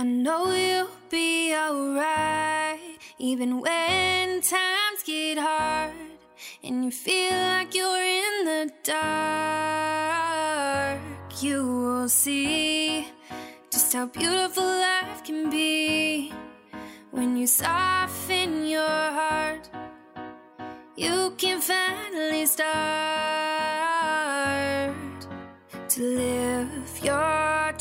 I know you'll be alright, even when times get hard and you feel like you're in the dark. You will see just how beautiful life can be when you soften your heart. You can finally start to live your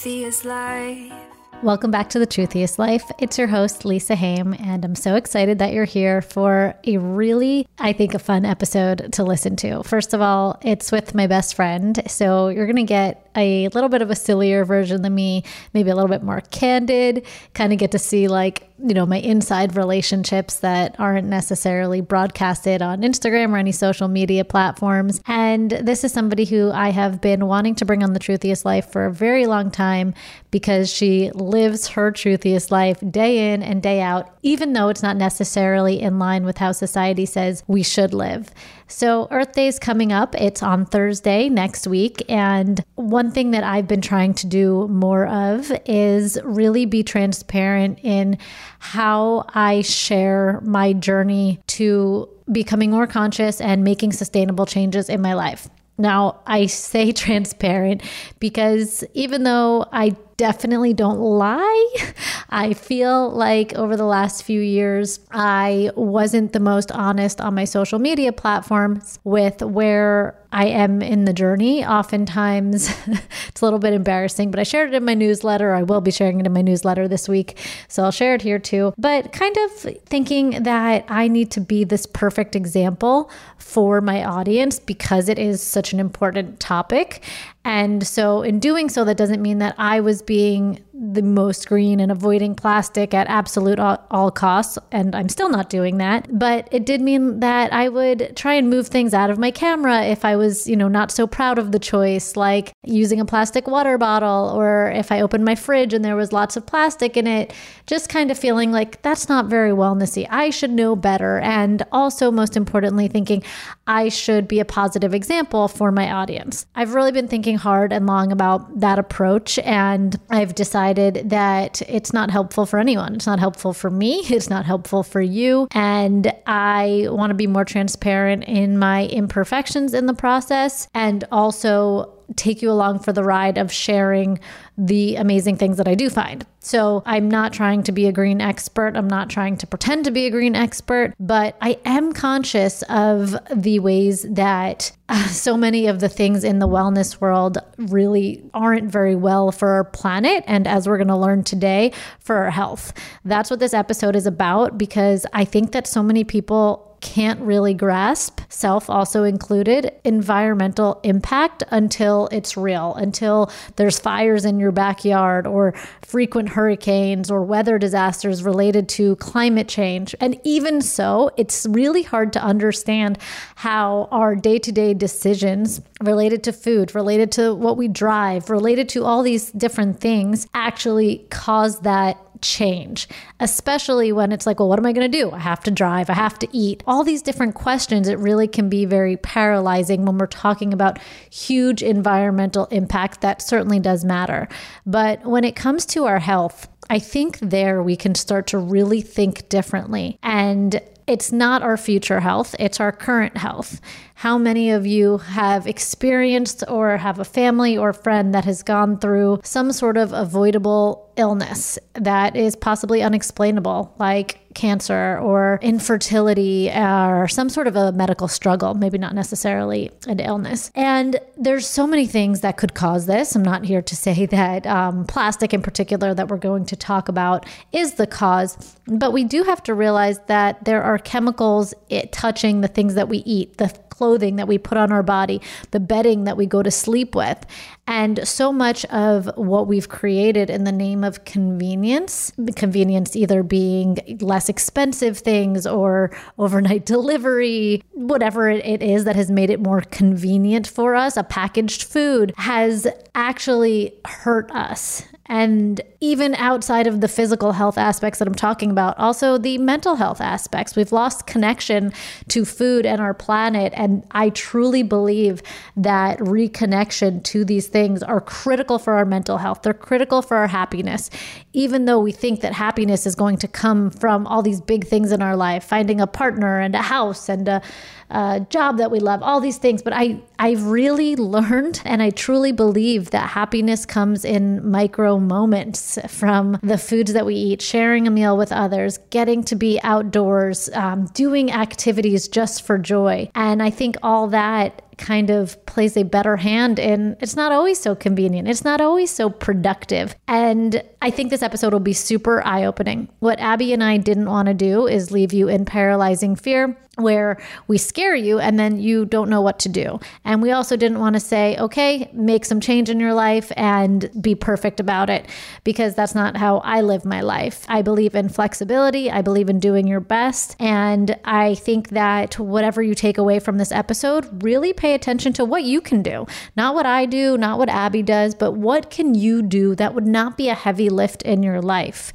truthiest life. Welcome back to The Truthiest Life. It's your host, Lisa Hayim, and I'm so excited that you're here for a really, I think, a fun episode to listen to. First of all, it's with my best friend. So you're going to get a little bit of a sillier version than me, maybe a little bit more candid, kind of get to see like, you know, my inside relationships that aren't necessarily broadcasted on Instagram or any social media platforms. And this is somebody who I have been wanting to bring on the truthiest life for a very long time because she lives her truthiest life day in and day out, even though it's not necessarily in line with how society says we should live. So, Earth Day is coming up. It's on Thursday next week. And one thing that I've been trying to do more of is really be transparent in how I share my journey to becoming more conscious and making sustainable changes in my life. Now, I say transparent because even though I definitely don't lie. I feel like over the last few years, I wasn't the most honest on my social media platforms with where I am in the journey. Oftentimes, it's a little bit embarrassing, but I shared it in my newsletter. I will be sharing it in my newsletter this week. So I'll share it here too. But kind of thinking that I need to be this perfect example for my audience because it is such an important topic. And so, in doing so, that doesn't mean that I was being the most green and avoiding plastic at absolute all, all, costs. And I'm still not doing that. But it did mean that I would try and move things out of my camera if I was, you know, not so proud of the choice, like using a plastic water bottle, or if I opened my fridge and there was lots of plastic in it, just kind of feeling like that's not very wellnessy. I should know better. And also, most importantly, thinking I should be a positive example for my audience. I've really been thinking hard and long about that approach. And I've decided that it's not helpful for anyone. It's not helpful for me. It's not helpful for you. And I want to be more transparent in my imperfections in the process and also take you along for the ride of sharing the amazing things that I do find. So I'm not trying to be a green expert. I'm not trying to pretend to be a green expert, but I am conscious of the ways that so many of the things in the wellness world really aren't very well for our planet. And as we're going to learn today, for our health. That's what this episode is about because I think that so many people can't really grasp, self also included, environmental impact until it's real, until there's fires in your backyard or frequent hurricanes or weather disasters related to climate change. And even so, it's really hard to understand how our day to day decisions related to food, related to what we drive, related to all these different things actually cause that change, especially when it's like, well, what am I going to do? I have to drive, I have to eat. All these different questions, it really can be very paralyzing when we're talking about huge environmental impact. That certainly does matter. But when it comes to our health, I think there we can start to really think differently. And it's not our future health, it's our current health. How many of you have experienced or have a family or friend that has gone through some sort of avoidable illness that is possibly unexplainable, like cancer or infertility or some sort of a medical struggle, maybe not necessarily an illness. And there's so many things that could cause this. I'm not here to say that um, plastic in particular that we're going to talk about is the cause, but we do have to realize that there are chemicals it, touching the things that we eat, the clothing that we put on our body, the bedding that we go to sleep with. And so much of what we've created in the name of convenience, convenience either being less expensive things or overnight delivery, whatever it is that has made it more convenient for us, a packaged food has actually hurt us and even outside of the physical health aspects that I'm talking about, also the mental health aspects. We've lost connection to food and our planet. And I truly believe that reconnection to these things are critical for our mental health. They're critical for our happiness, even though we think that happiness is going to come from all these big things in our life finding a partner and a house and a uh, job that we love, all these things. But I, I've really learned and I truly believe that happiness comes in micro moments from the foods that we eat, sharing a meal with others, getting to be outdoors, um, doing activities just for joy. And I think all that kind of plays a better hand and it's not always so convenient. It's not always so productive. And I think this episode will be super eye opening. What Abby and I didn't want to do is leave you in paralyzing fear where we scare you and then you don't know what to do. And we also didn't want to say, okay, make some change in your life and be perfect about it because that's not how I live my life. I believe in flexibility, I believe in doing your best. And I think that whatever you take away from this episode, really pay attention to what you can do. Not what I do, not what Abby does, but what can you do that would not be a heavy lift in your life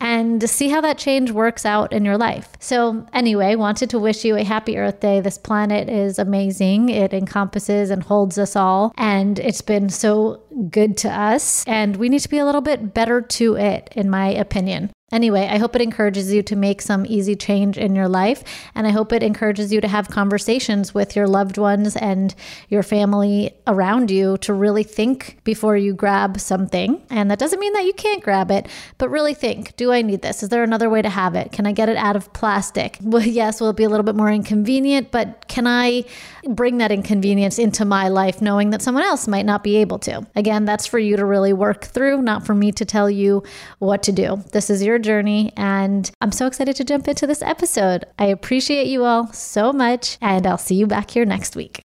and see how that change works out in your life. So, anyway, wanted to wish you a happy Earth Day. This planet is amazing. It encompasses and holds us all, and it's been so good to us. And we need to be a little bit better to it, in my opinion. Anyway, I hope it encourages you to make some easy change in your life. And I hope it encourages you to have conversations with your loved ones and your family around you to really think before you grab something. And that doesn't mean that you can't grab it, but really think do I need this? Is there another way to have it? Can I get it out of plastic? Well, yes, will it be a little bit more inconvenient, but can I bring that inconvenience into my life knowing that someone else might not be able to? Again, that's for you to really work through, not for me to tell you what to do. This is your journey. And I'm so excited to jump into this episode. I appreciate you all so much, and I'll see you back here next week.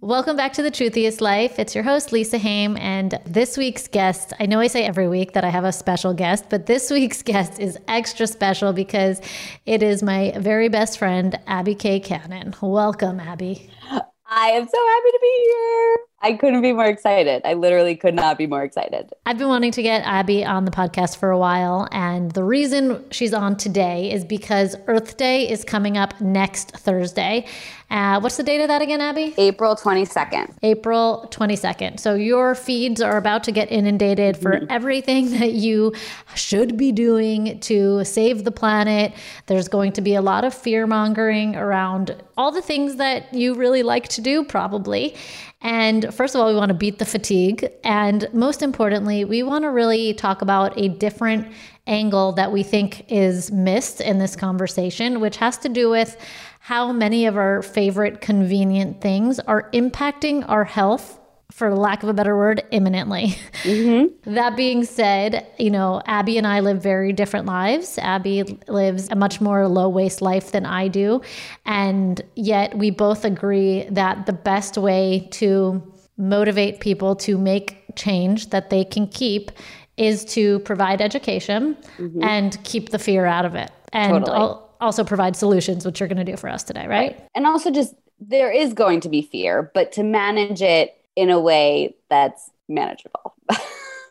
Welcome back to The Truthiest Life. It's your host, Lisa Hayim, and this week's guest, I know I say every week that I have a special guest, but this week's guest is extra special because it is my very best friend, Abby K. Cannon. Welcome, Abby. I am so happy to be here. I couldn't be more excited. I literally could not be more excited. I've been wanting to get Abby on the podcast for a while. And the reason she's on today is because Earth Day is coming up next Thursday. Uh, what's the date of that again, Abby? April 22nd. April 22nd. So your feeds are about to get inundated for mm-hmm. everything that you should be doing to save the planet. There's going to be a lot of fear mongering around all the things that you really like to do, probably. And first of all, we want to beat the fatigue. And most importantly, we want to really talk about a different angle that we think is missed in this conversation, which has to do with how many of our favorite convenient things are impacting our health for lack of a better word, imminently. Mm-hmm. that being said, you know, Abby and I live very different lives. Abby lives a much more low waste life than I do. And yet we both agree that the best way to motivate people to make change that they can keep is to provide education mm-hmm. and keep the fear out of it. And totally. al- also provide solutions, which you're going to do for us today, right? right? And also just there is going to be fear, but to manage it in a way that's manageable.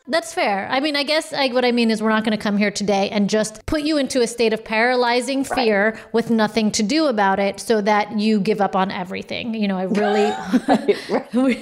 That's fair. I mean, I guess like, what I mean is we're not going to come here today and just put you into a state of paralyzing fear right. with nothing to do about it so that you give up on everything. You know, I really right, right.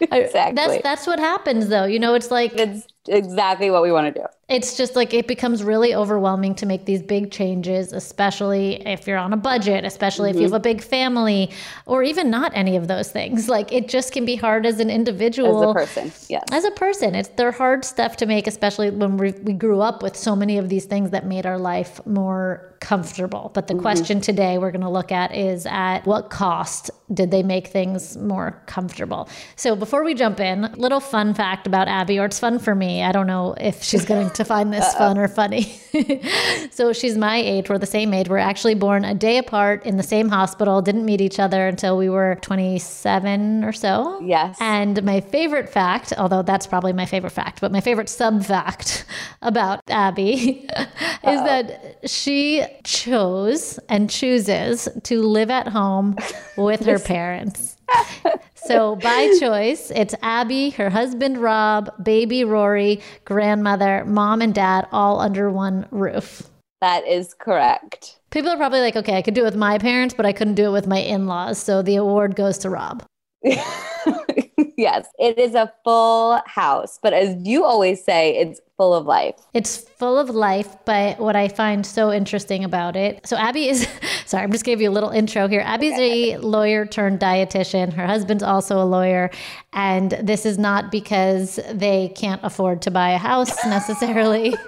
exactly. That's that's what happens though. You know, it's like it's exactly what we want to do. It's just like it becomes really overwhelming to make these big changes, especially if you're on a budget, especially mm-hmm. if you have mm-hmm. a big family, or even not any of those things. Like it just can be hard as an individual. As a person, yes. As a person. It's they're hard stuff to make, especially when we, we grew up with so many of these things that made our life more comfortable. But the mm-hmm. question today we're going to look at is at what cost did they make things more comfortable? So before we jump in, little fun fact about Abby, or it's fun for me. I don't know if she's going to find this fun or funny. so she's my age. We're the same age. We're actually born a day apart in the same hospital, didn't meet each other until we were 27 or so. Yes. And my favorite fact, although that's probably my favorite fact, but my favorite sub fact about Abby is that she chose and chooses to live at home with her parents. so by choice, it's Abby, her husband Rob, baby Rory, grandmother, mom and dad all under one roof. That is correct. People are probably like, okay, I could do it with my parents, but I couldn't do it with my in laws. So the award goes to Rob. yes, it is a full house. But as you always say, it's full of life. It's full of life. But what I find so interesting about it so, Abby is sorry, I'm just gave you a little intro here. Abby's a lawyer turned dietitian. Her husband's also a lawyer. And this is not because they can't afford to buy a house necessarily.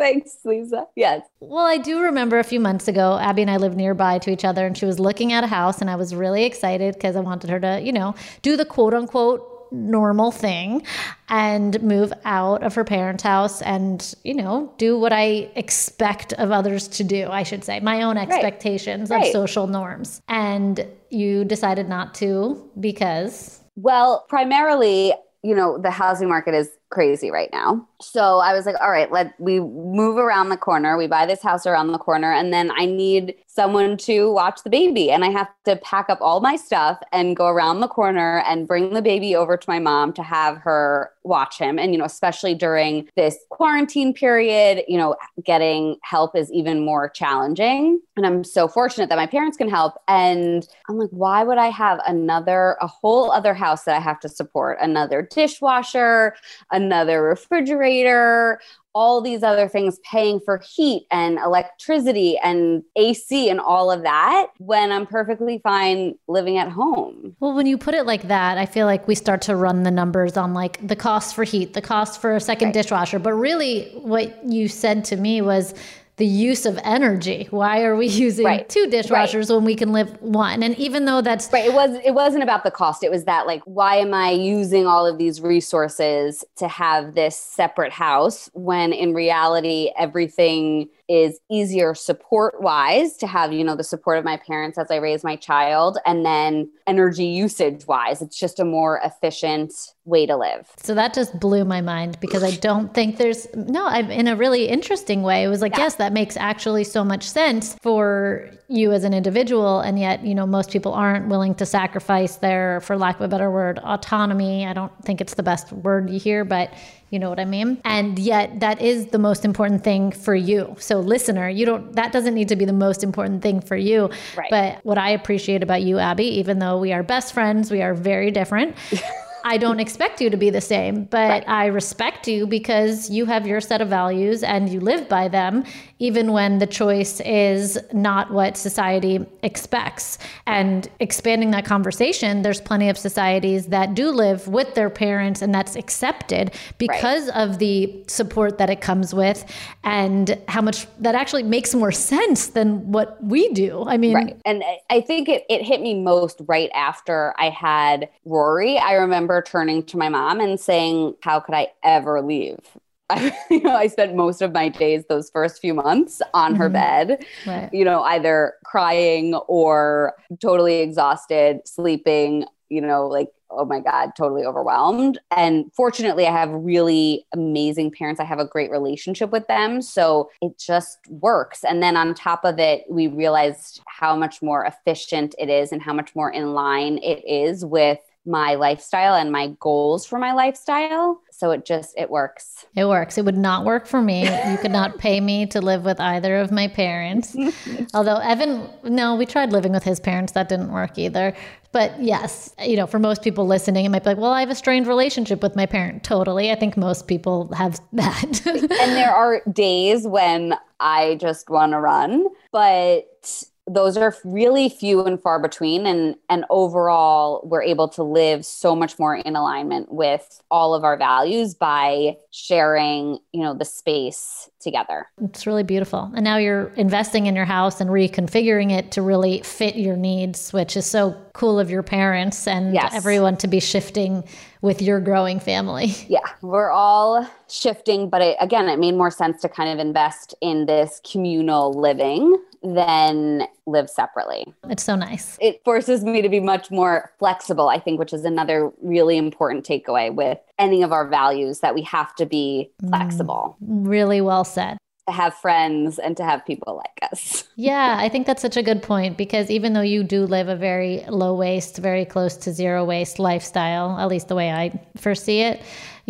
Thanks, Lisa. Yes. Well, I do remember a few months ago, Abby and I lived nearby to each other, and she was looking at a house, and I was really excited because I wanted her to, you know, do the quote unquote normal thing and move out of her parents' house and, you know, do what I expect of others to do, I should say, my own expectations right. of right. social norms. And you decided not to because. Well, primarily, you know, the housing market is crazy right now. So I was like, all right, let we move around the corner. We buy this house around the corner and then I need someone to watch the baby. And I have to pack up all my stuff and go around the corner and bring the baby over to my mom to have her watch him. And you know especially during this quarantine period, you know, getting help is even more challenging. And I'm so fortunate that my parents can help. And I'm like, why would I have another a whole other house that I have to support, another dishwasher, another refrigerator, all these other things paying for heat and electricity and AC and all of that when I'm perfectly fine living at home. Well, when you put it like that, I feel like we start to run the numbers on like the cost for heat, the cost for a second right. dishwasher. But really, what you said to me was the use of energy. Why are we using right. two dishwashers right. when we can live one? And even though that's right, it was it wasn't about the cost. It was that like, why am I using all of these resources to have this separate house when in reality everything is easier support wise to have you know the support of my parents as i raise my child and then energy usage wise it's just a more efficient way to live. So that just blew my mind because i don't think there's no i'm in a really interesting way it was like yeah. yes that makes actually so much sense for you as an individual. And yet you know most people aren't willing to sacrifice their for lack of a better word autonomy. I don't think it's the best word you hear but you know what I mean? And yet that is the most important thing for you. So listener, you don't that doesn't need to be the most important thing for you. Right. But what I appreciate about you, Abby, even though we are best friends, we are very different. I don't expect you to be the same, but right. I respect you because you have your set of values and you live by them, even when the choice is not what society expects. And expanding that conversation, there's plenty of societies that do live with their parents and that's accepted because right. of the support that it comes with and how much that actually makes more sense than what we do. I mean, right. and I think it, it hit me most right after I had Rory. I remember remember turning to my mom and saying, How could I ever leave? I, you know, I spent most of my days those first few months on her Mhm. bed, Right. you know, either crying or totally exhausted, sleeping, you know, like, oh my God, totally overwhelmed. And fortunately, I have really amazing parents. I have a great relationship with them. So it just works. And then on top of it, we realized how much more efficient it is and how much more in line it is with my lifestyle and my goals for my lifestyle. So it just, it works. It works. It would not work for me. You could not pay me to live with either of my parents. Although Evan, no, we tried living with his parents. That didn't work either. But yes, you know, for most people listening, it might be like, well, I have a strained relationship with my parent. Totally. I think most people have that. and there are days when I just want to run, but those are really few and far between and and overall we're able to live so much more in alignment with all of our values by sharing you know the space together It's really beautiful. And now you're investing in your house and reconfiguring it to really fit your needs, which is so cool of your parents and Yes. everyone to be shifting with your growing family. yeah we're all shifting but it, again it made more sense to kind of invest in this communal living than live separately It's so nice. it forces me to be much more flexible, I think, which is another really important takeaway with any of our values that we have to be mm, flexible Really well said. to have friends and to have people like us. Yeah, I think that's such a good point because even though you do live a very low waste, very close to zero waste lifestyle, at least the way I first see it,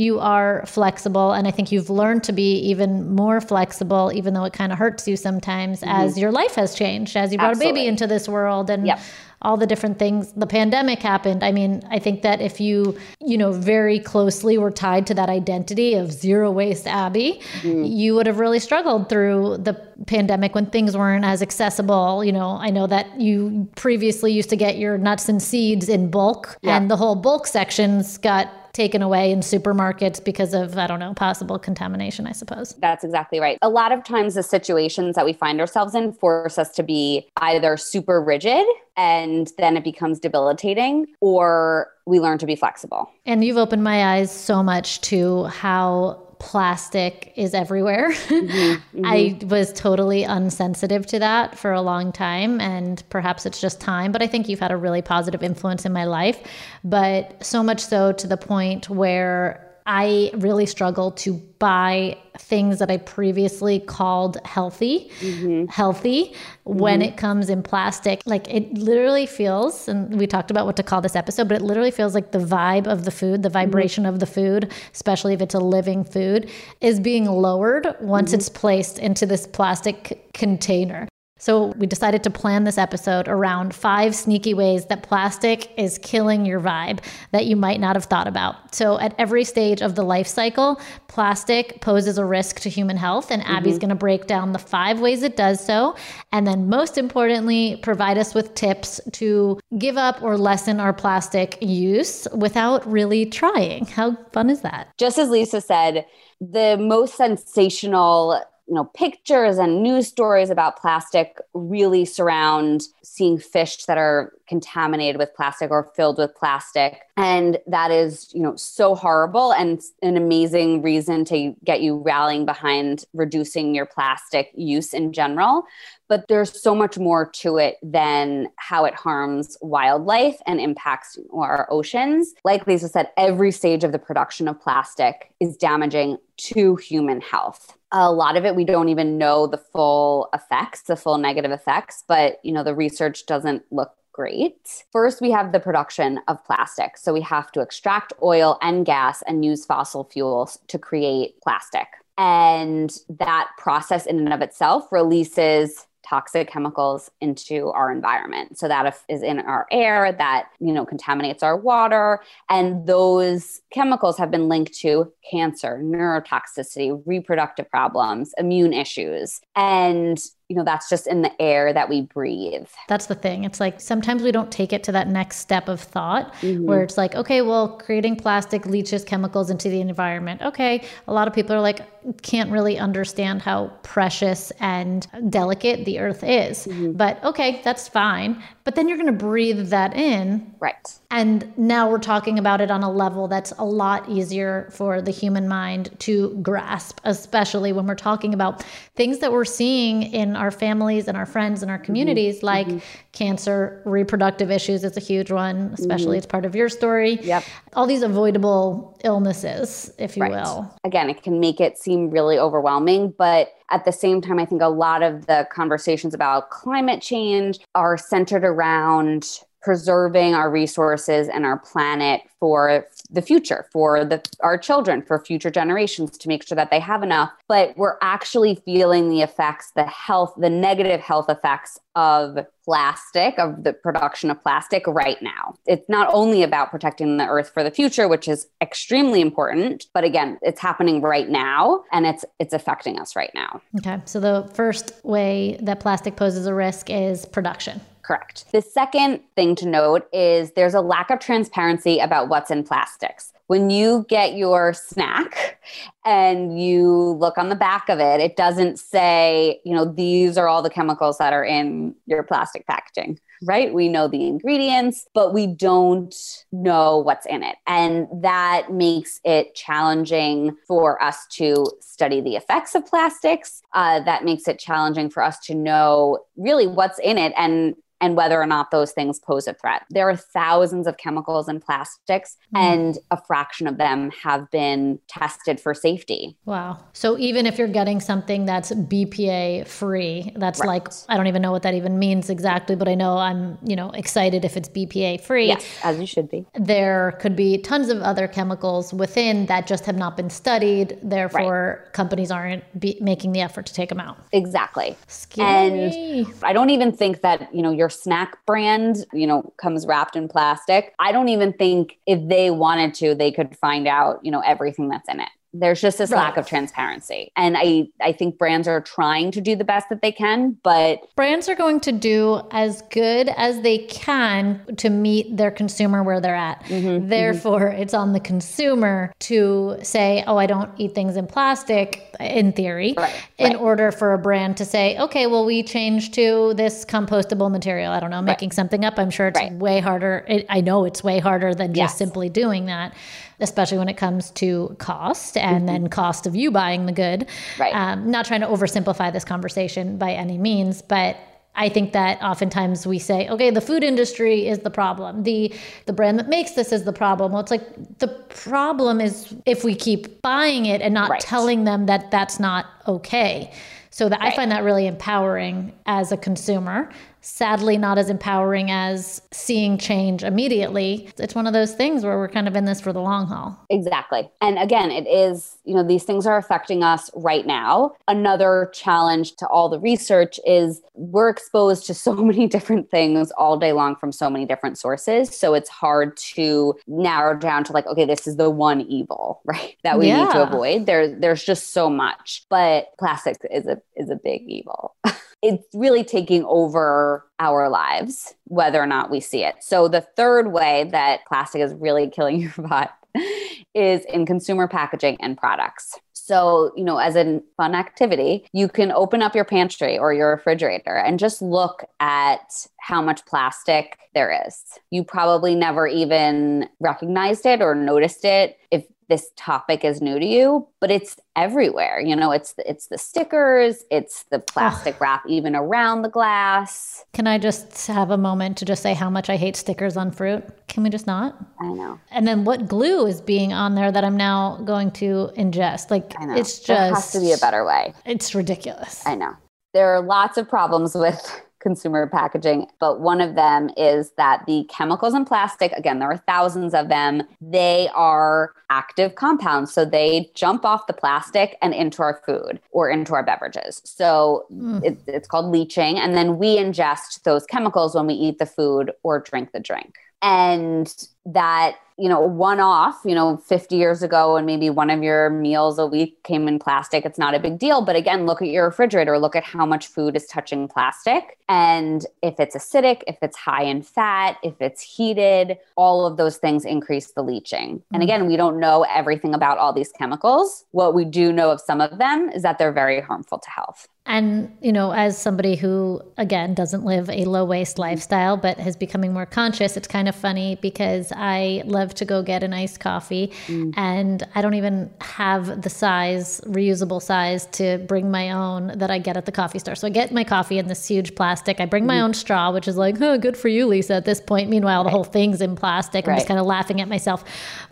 you are flexible. And I think you've learned to be even more flexible, even though it kind of hurts you sometimes as mm-hmm. your life has changed, as you brought a baby into this world and Yep. all the different things the pandemic happened. I mean i think that if you you know very closely were tied to that identity of zero waste abby mm. you would have really struggled through the pandemic when things weren't as accessible. You know i know that you previously used to get your nuts and seeds in bulk and the whole bulk sections got taken away in supermarkets because of i don't know possible contamination i suppose That's exactly right. A lot of times, the situations that we find ourselves in force us to be either super rigid and then it becomes debilitating, or we learn to be flexible. And you've opened my eyes so much to how plastic is everywhere. Mm-hmm, I mm-hmm. was totally unsensitive to that for a long time, and perhaps it's just time, but I think you've had a really positive influence in my life. But so much so to the point where I really struggle to buy things that I previously called healthy, mm-hmm. healthy when mm-hmm. it comes in plastic. Like it literally feels, and we talked about what to call this episode, but it literally feels like the vibe of the food, the mm-hmm. vibration of the food, especially if it's a living food, is being lowered once it's placed into this plastic container. So we decided to plan this episode around five sneaky ways that plastic is killing your vibe that you might not have thought about. So at every stage of the life cycle, plastic poses a risk to human health, and Abby's mm-hmm. going to break down the five ways it does so, and then most importantly, provide us with tips to give up or lessen our plastic use without really trying. How fun is that? just as Lisa said, the most sensational you know pictures and news stories about plastic really surround seeing fish that are contaminated with plastic or filled with plastic and that is you know so horrible and an amazing reason to get you rallying behind reducing your plastic use in general but there's so much more to it than how it harms wildlife and impacts our oceans. Like Lisa said, every stage of the production of plastic is damaging to human health. A lot of it we don't even know the full effects, the full negative effects, but you know the research doesn't look great. First, we have the production of plastic. So we have to extract oil and gas and use fossil fuels to create plastic. And that process in and of itself releases toxic chemicals into our environment. So that is in our air that, you know, contaminates our water and those chemicals have been linked to cancer, neurotoxicity, reproductive problems, immune issues. And you know, that's just in the air that we breathe. That's the thing. It's like sometimes we don't take it to that next step of thought mm-hmm. where it's like, okay, well, creating plastic leaches chemicals into the environment. Okay. A lot of people are like, can't really understand how precious and delicate the earth is. Mm-hmm. But okay, that's fine. But then you're going to breathe that in. Right. And now we're talking about it on a level that's a lot easier for the human mind to grasp, especially when we're talking about things that we're seeing in our families and our friends and our mm-hmm. communities, mm-hmm. like cancer, reproductive issues. It's a huge one, mm-hmm. especially it's part of your story. Yep. All these avoidable illnesses, if you Right. will. Again, it can make it seem really overwhelming, but at the same time, I think a lot of the conversations about climate change are centered around preserving our resources and our planet for the future for the our children for future generations to make sure that they have enough but we're actually feeling the effects the health the negative health effects of plastic of the production of plastic right now it's not only about protecting the earth for the future which is extremely important but again it's happening right now and it's it's affecting us right now Okay. So the first way that plastic poses a risk is production. Correct. The second thing to note is there's a lack of transparency about what's in plastics. When you get your snack and you look on the back of it, it doesn't say, you know, these are all the chemicals that are in your plastic packaging, right? We know the ingredients, but we don't know what's in it. And that makes it challenging for us to study the effects of plastics. Uh, that makes it challenging for us to know really what's in it and and whether or not those things pose a threat. There are thousands of chemicals and plastics, mm. and a fraction of them have been tested for safety. Wow. So even if you're getting something that's BPA free, that's Right. like I don't even know what that even means exactly, but I know I'm, you know, excited if it's BPA free. Yes, as you should be. There could be tons of other chemicals within that just have not been studied. Therefore, companies aren't be- making the effort to take them out. Exactly. Scary. I don't even think that, you know, your snack brand, you know, comes wrapped in plastic. I don't even think if they wanted to, they could find out, you know, everything that's in it. There's just this lack of transparency. And I I think brands are trying to do the best that they can, but Brands are going to do as good as they can to meet their consumer where they're at. Mm-hmm, Therefore, it's on the consumer to say, oh, I don't eat things in plastic, in theory, Right, in right. order for a brand to say, okay, well, we changed to this compostable material. I don't know, making something up. I'm sure it's Right. way harder. It, I know it's way harder than just simply doing that, especially when it comes to cost and then cost of you buying the good. Mm-hmm. Right. Um, not trying to oversimplify this conversation by any means, but I think that oftentimes we say, okay, the food industry is the problem. The the brand that makes this is the problem. Well, it's like the problem is if we keep buying it and not Right. telling them that that's not okay. So that I find that really empowering as a consumer. Sadly, not as empowering as seeing change immediately. It's one of those things where we're kind of in this for the long haul. Exactly. And again, it is, you know, these things are affecting us right now. Another challenge to all the research is we're exposed to so many different things all day long from so many different sources. So it's hard to narrow down to like, okay, this is the one evil, right? That we need to avoid. There, there's just so much. But plastic is a is a big evil. it's really taking over our lives, whether or not we see it. So the third way that plastic is really killing your bot is in consumer packaging and products. So, you know, as a fun activity, you can open up your pantry or your refrigerator and just look at how much plastic there is. You probably never even recognized it or noticed it if this topic is new to you, but it's everywhere. You know, it's it's the stickers, it's the plastic wrap even around the glass. Can I just have a moment to just say how much I hate stickers on fruit? Can we just not? I know. And then what glue is being on there that I'm now going to ingest? Like I know. it's just there has to be a better way. It's ridiculous. I know. There are lots of problems with consumer packaging, but one of them is that the chemicals in plastic, again, there are thousands of them, they are active compounds. So they jump off the plastic and into our food or into our beverages. So hmm. it, it's called leaching. And then we ingest those chemicals when we eat the food or drink the drink. And that you know, one off, you know, 50 years ago, and maybe one of your meals a week came in plastic, it's not a big deal. But again, look at your refrigerator, look at how much food is touching plastic. And if it's acidic, if it's high in fat, if it's heated, all of those things increase the leaching. Mm-hmm. And again, we don't know everything about all these chemicals. What we do know of some of them is that they're very harmful to health. And, you know, as somebody who, again, doesn't live a low waste lifestyle, but is becoming more conscious, it's kind of funny because I love to go get an iced coffee mm. and I don't even have the size, reusable size to bring my own that I get at the coffee store. So I get my coffee in this huge plastic. I bring my mm. own straw, which is like, oh, good for you, Lisa, at this point. Meanwhile, the whole thing's in plastic. I'm just kind of laughing at myself.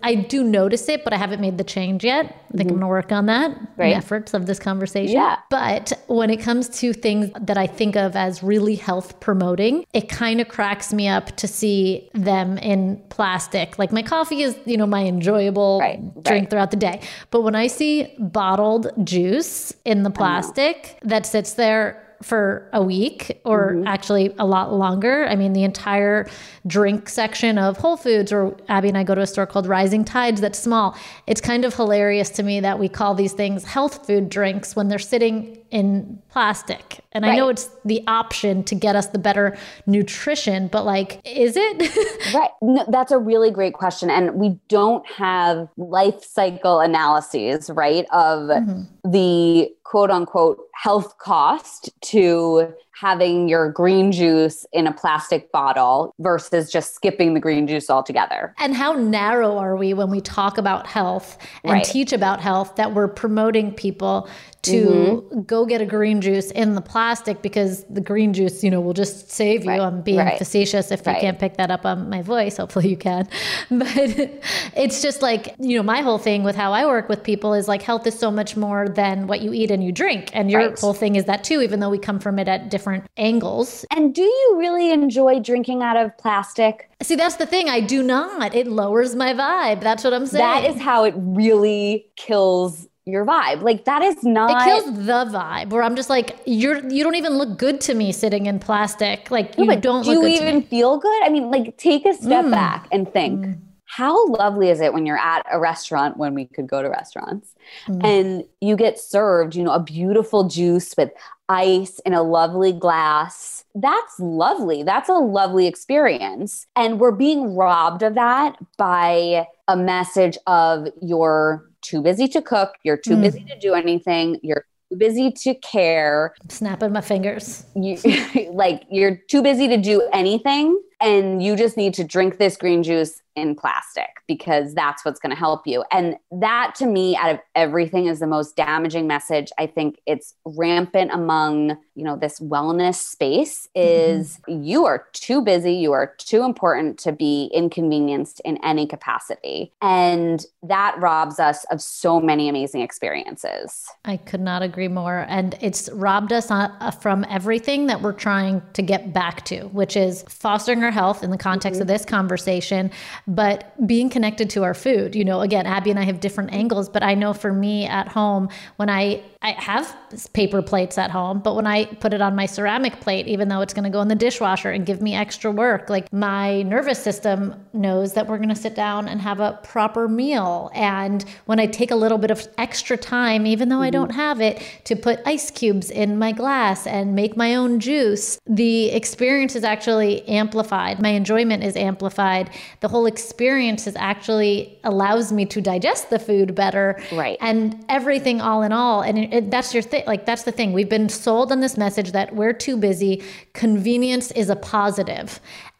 I do notice it, but I haven't made the change yet. I think mm-hmm. I'm going to work on that right. in efforts of this conversation. Yeah. But when when it comes to things that I think of as really health promoting, it kind of cracks me up to see them in plastic. Like my coffee is, you know, my enjoyable right, drink right. throughout the day. But when I see bottled juice in the plastic that sits there for a week or mm-hmm. actually a lot longer. I mean, the entire drink section of Whole Foods, or Abby and I go to a store called Rising Tides that's small. It's kind of hilarious to me that we call these things health food drinks when they're sitting in plastic. And right. I know it's the option to get us the better nutrition, but like, is it? right. No, that's a really great question. And we don't have life cycle analyses, right, of mm-hmm. the quote unquote health cost to having your green juice in a plastic bottle versus just skipping the green juice altogether. And how narrow are we when we talk about health and right. teach about health that we're promoting people to mm-hmm. go get a green juice in the plastic because the green juice, you know, will just save you. Right. I'm being right. facetious if right. you can't pick that up on my voice. Hopefully you can. But it's just like, you know, my whole thing with how I work with people is like health is so much more than what you eat and you drink. And your whole thing is that too, even though we come from it at different angles. And do you really enjoy drinking out of plastic? See, that's the thing. I do not. It lowers my vibe. That's what I'm saying. That is how it really kills your vibe. Like that is not It kills the vibe where I'm just like, you're you don't even look good to me sitting in plastic. Like you don't do you even feel good? I mean, like take a step mm. back and think. Mm. How lovely is it when you're at a restaurant when we could go to restaurants mm. and you get served, you know, a beautiful juice with ice in a lovely glass. That's lovely. That's a lovely experience. And we're being robbed of that by a message of your too busy to cook, you're too mm. busy to do anything, you're too busy to care. I'm snapping my fingers. You, like you're too busy to do anything and you just need to drink this green juice in plastic because that's what's going to help you. And that to me out of everything is the most damaging message. I think it's rampant among, you know, this wellness space is mm-hmm. you are too busy, you are too important to be inconvenienced in any capacity. And that robs us of so many amazing experiences. I could not agree more and it's robbed us uh, from everything that we're trying to get back to, which is fostering our health in the context mm-hmm. of this conversation, but being connected to our food. You know, again, Abby and I have different angles, but I know for me at home, when I I have paper plates at home, but when I put it on my ceramic plate, even though it's going to go in the dishwasher and give me extra work, like my nervous system knows that we're going to sit down and have a proper meal. And when I take a little bit of extra time, even though mm-hmm. I don't have it, to put ice cubes in my glass and make my own juice, the experience is actually amplified. My enjoyment is amplified. The whole experience is actually allows me to digest the food better. Right. And everything all in all. And it, that's your thing. Like that's the thing. We've been sold on this message that we're too busy. Convenience is a.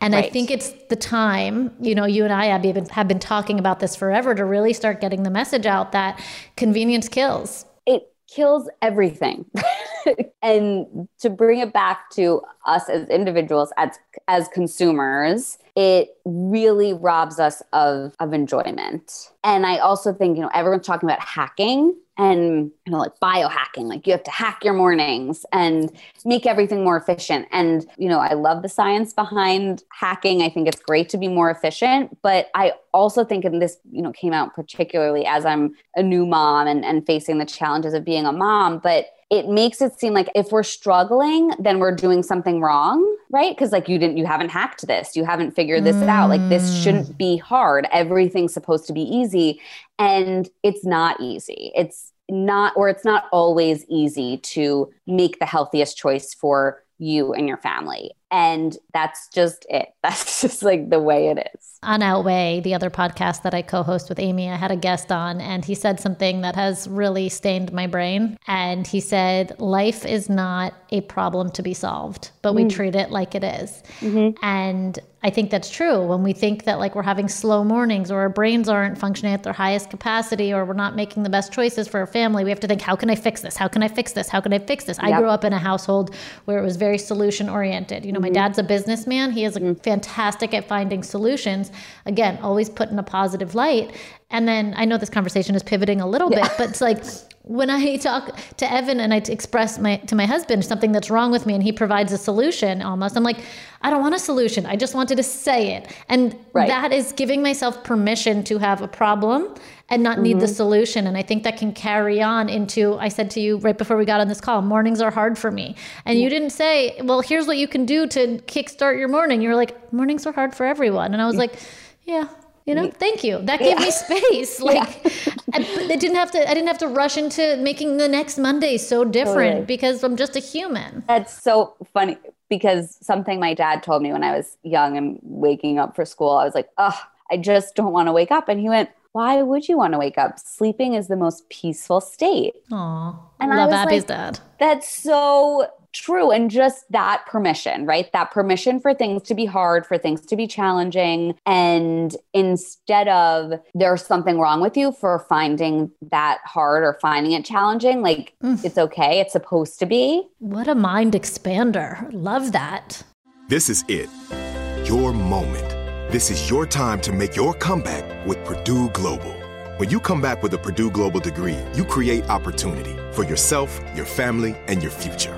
And right. I think it's the time, you know, you and I, Abby, have been, have been talking about this forever to really start getting the message out that convenience kills. It kills everything. and to bring it back to us as individuals, as, as consumers, it really robs us of, of enjoyment. And I also think, you know, everyone's talking about hacking and you know like biohacking like you have to hack your mornings and make everything more efficient and you know i love the science behind hacking i think it's great to be more efficient but i also think and this you know came out particularly as i'm a new mom and, and facing the challenges of being a mom but it makes it seem like if we're struggling then we're doing something wrong right? Because like you didn't, you haven't hacked this, you haven't figured this mm. out. Like this shouldn't be hard. Everything's supposed to be easy. And it's not easy. It's not, or it's not always easy to make the healthiest choice for you and your family. And that's just it. That's just like the way it is. On Outweigh, the other podcast that I co host with Amy, I had a guest on, and he said something that has really stained my brain. And he said, Life is not a problem to be solved, but we mm. treat it like it is. Mm-hmm. And I think that's true. When we think that like we're having slow mornings or our brains aren't functioning at their highest capacity or we're not making the best choices for our family, we have to think, how can I fix this? How can I fix this? How can I fix this? Yep. I grew up in a household where it was very solution oriented. You know, know, my mm-hmm. dad's a businessman. He is fantastic at finding solutions. Again, always put in a positive light. And then I know this conversation is pivoting a little yeah. bit, but it's like when I talk to Evan and I express my to my husband something that's wrong with me and he provides a solution almost, I'm like, I don't want a solution. I just wanted to say it. And right. that is giving myself permission to have a problem and not mm-hmm. need the mm-hmm. solution. And I think that can carry on into, I said to you right before we got on this call, mornings are hard for me. And yeah. you didn't say, well, here's what you can do to kickstart your morning. You were like, mornings are hard for everyone. And I was yeah. like, yeah, you know thank you that gave yeah. me space like yeah. I, it didn't have to i didn't have to rush into making the next monday so different totally. because i'm just a human that's so funny because something my dad told me when i was young and waking up for school i was like oh i just don't want to wake up and he went why would you want to wake up? Sleeping is the most peaceful state. Aw, and love Abby's like, dad. That's so true. And just that permission, right? That permission for things to be hard, for things to be challenging. And instead of there's something wrong with you for finding that hard or finding it challenging, like mm. it's okay. It's supposed to be. What a mind expander. Love that. This is it. Your moment this is your time to make your comeback with Purdue Global. When you come back with a Purdue Global degree, you create opportunity for yourself, your family, and your future.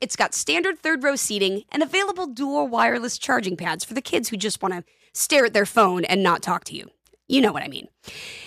it's got standard third row seating and available dual wireless charging pads for the kids who just want to stare at their phone and not talk to you. You know what I mean.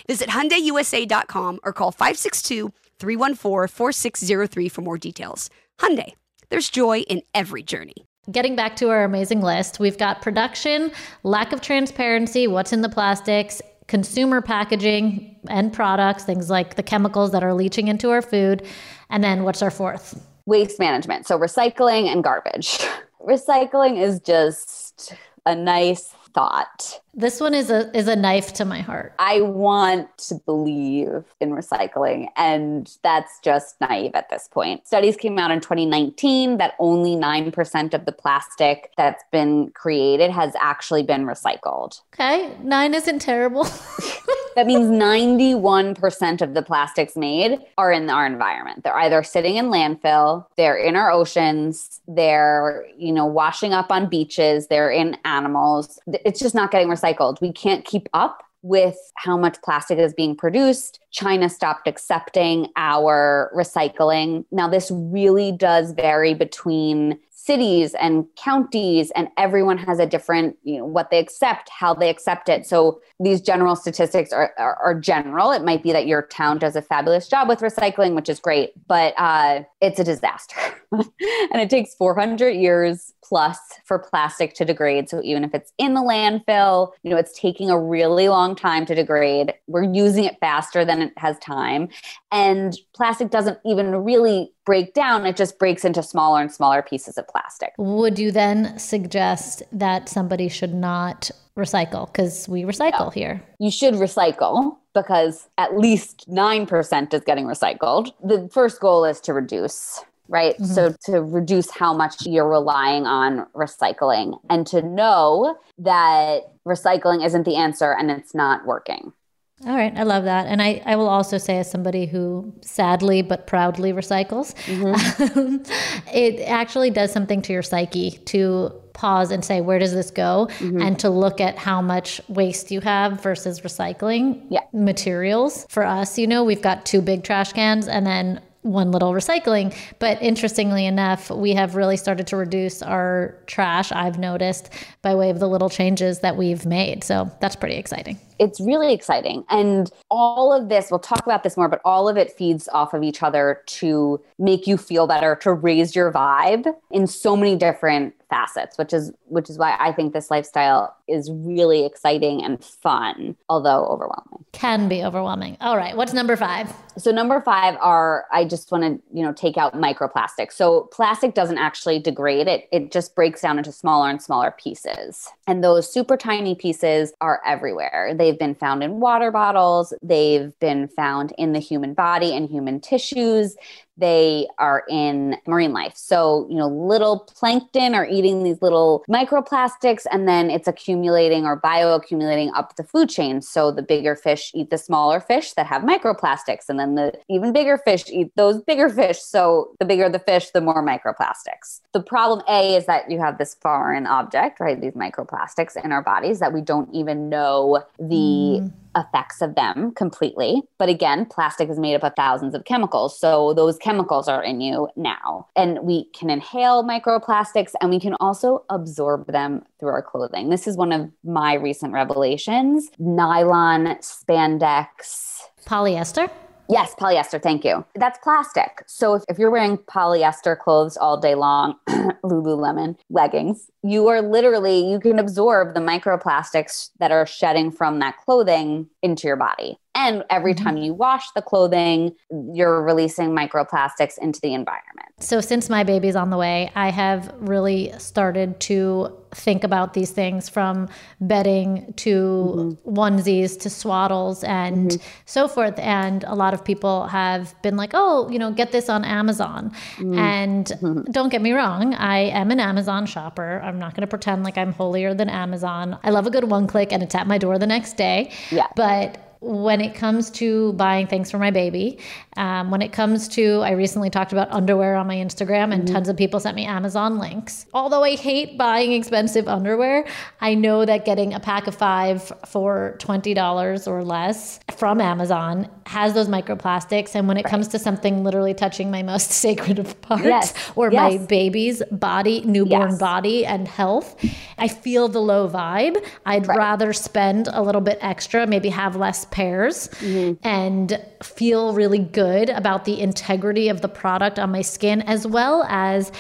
Visit HyundaiUSA.com or call 562-314-4603 for more details. Hyundai, there's joy in every journey. Getting back to our amazing list, we've got production, lack of transparency, what's in the plastics, consumer packaging and products, things like the chemicals that are leaching into our food. And then what's our fourth? Waste management. So recycling and garbage. recycling is just a nice thought. This one is a is a knife to my heart. I want to believe in recycling and that's just naive at this point. Studies came out in 2019 that only 9% of the plastic that's been created has actually been recycled. Okay, 9 isn't terrible. that means 91% of the plastics made are in our environment. They're either sitting in landfill, they're in our oceans, they're, you know, washing up on beaches, they're in animals. It's just not getting recycled. We can't keep up with how much plastic is being produced. China stopped accepting our recycling. Now, this really does vary between cities and counties and everyone has a different you know what they accept how they accept it. So these general statistics are, are, are general. It might be that your town does a fabulous job with recycling which is great but uh, it's a disaster. And it takes 400 years plus for plastic to degrade. So even if it's in the landfill you know it's taking a really long time to degrade. We're using it faster than it has time. And plastic doesn't even really break down, it just breaks into smaller and smaller pieces of plastic. Would you then suggest that somebody should not recycle? Because we recycle here. You should recycle because at least 9% is getting recycled. The first goal is to reduce right? Mm-hmm. So to reduce how much you're relying on recycling and to know that recycling isn't the answer and it's not working. All right, I love that. And I, I will also say, as somebody who sadly but proudly recycles, mm-hmm. it actually does something to your psyche to pause and say, where does this go? Mm-hmm. And to look at how much waste you have versus recycling yeah. materials. For us, you know, we've got two big trash cans and then one little recycling. But interestingly enough, we have really started to reduce our trash, I've noticed, by way of the little changes that we've made. So that's pretty exciting it's really exciting. And all of this, we'll talk about this more, but all of it feeds off of each other to make you feel better, to raise your vibe in so many different facets, which is which is why I think this lifestyle is really exciting and fun, although overwhelming. Can be overwhelming. All right, what's number 5? So number 5 are I just want to, you know, take out microplastics. So plastic doesn't actually degrade. It it just breaks down into smaller and smaller pieces. And those super tiny pieces are everywhere. They've been found in water bottles, they've been found in the human body and human tissues they are in marine life. So, you know, little plankton are eating these little microplastics and then it's accumulating or bioaccumulating up the food chain. So the bigger fish eat the smaller fish that have microplastics and then the even bigger fish eat those bigger fish. So the bigger the fish, the more microplastics. The problem A is that you have this foreign object, right? These microplastics in our bodies that we don't even know the mm effects of them completely. But again, plastic is made up of thousands of chemicals. So those chemicals are in you now. And we can inhale microplastics and we can also absorb them through our clothing. This is one of my recent revelations nylon, spandex, polyester. Yes, polyester. Thank you. That's plastic. So if, if you're wearing polyester clothes all day long, Lululemon leggings, you are literally, you can absorb the microplastics that are shedding from that clothing into your body. And every mm-hmm. time you wash the clothing, you're releasing microplastics into the environment. So, since my baby's on the way, I have really started to think about these things from bedding to mm-hmm. onesies to swaddles and mm-hmm. so forth. And a lot of people have been like, oh, you know, get this on Amazon. Mm-hmm. And don't get me wrong, I am an Amazon shopper. I'm not going to pretend like I'm holier than Amazon. I love a good one click and it's at my door the next day. Yeah. But when it comes to buying things for my baby, um, when it comes to, I recently talked about underwear on my Instagram, and mm-hmm. tons of people sent me Amazon links. Although I hate buying expensive underwear, I know that getting a pack of five for $20 or less from Amazon has those microplastics. And when it right. comes to something literally touching my most sacred of parts yes. or yes. my baby's body, newborn yes. body, and health, I feel the low vibe. I'd right. rather spend a little bit extra, maybe have less pairs mm-hmm. and feel really good about the integrity of the product on my skin, as well as